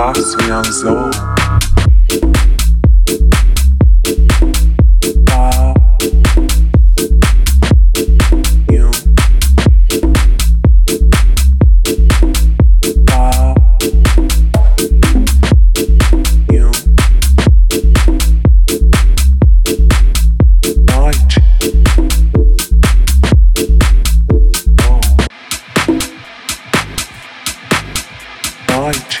verlacht wie am soul. right.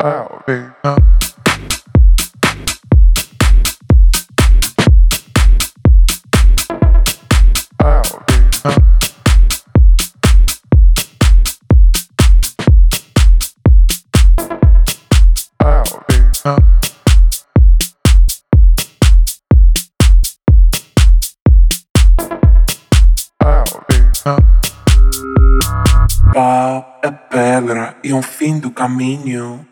I'll e é pedra e um fim do caminho.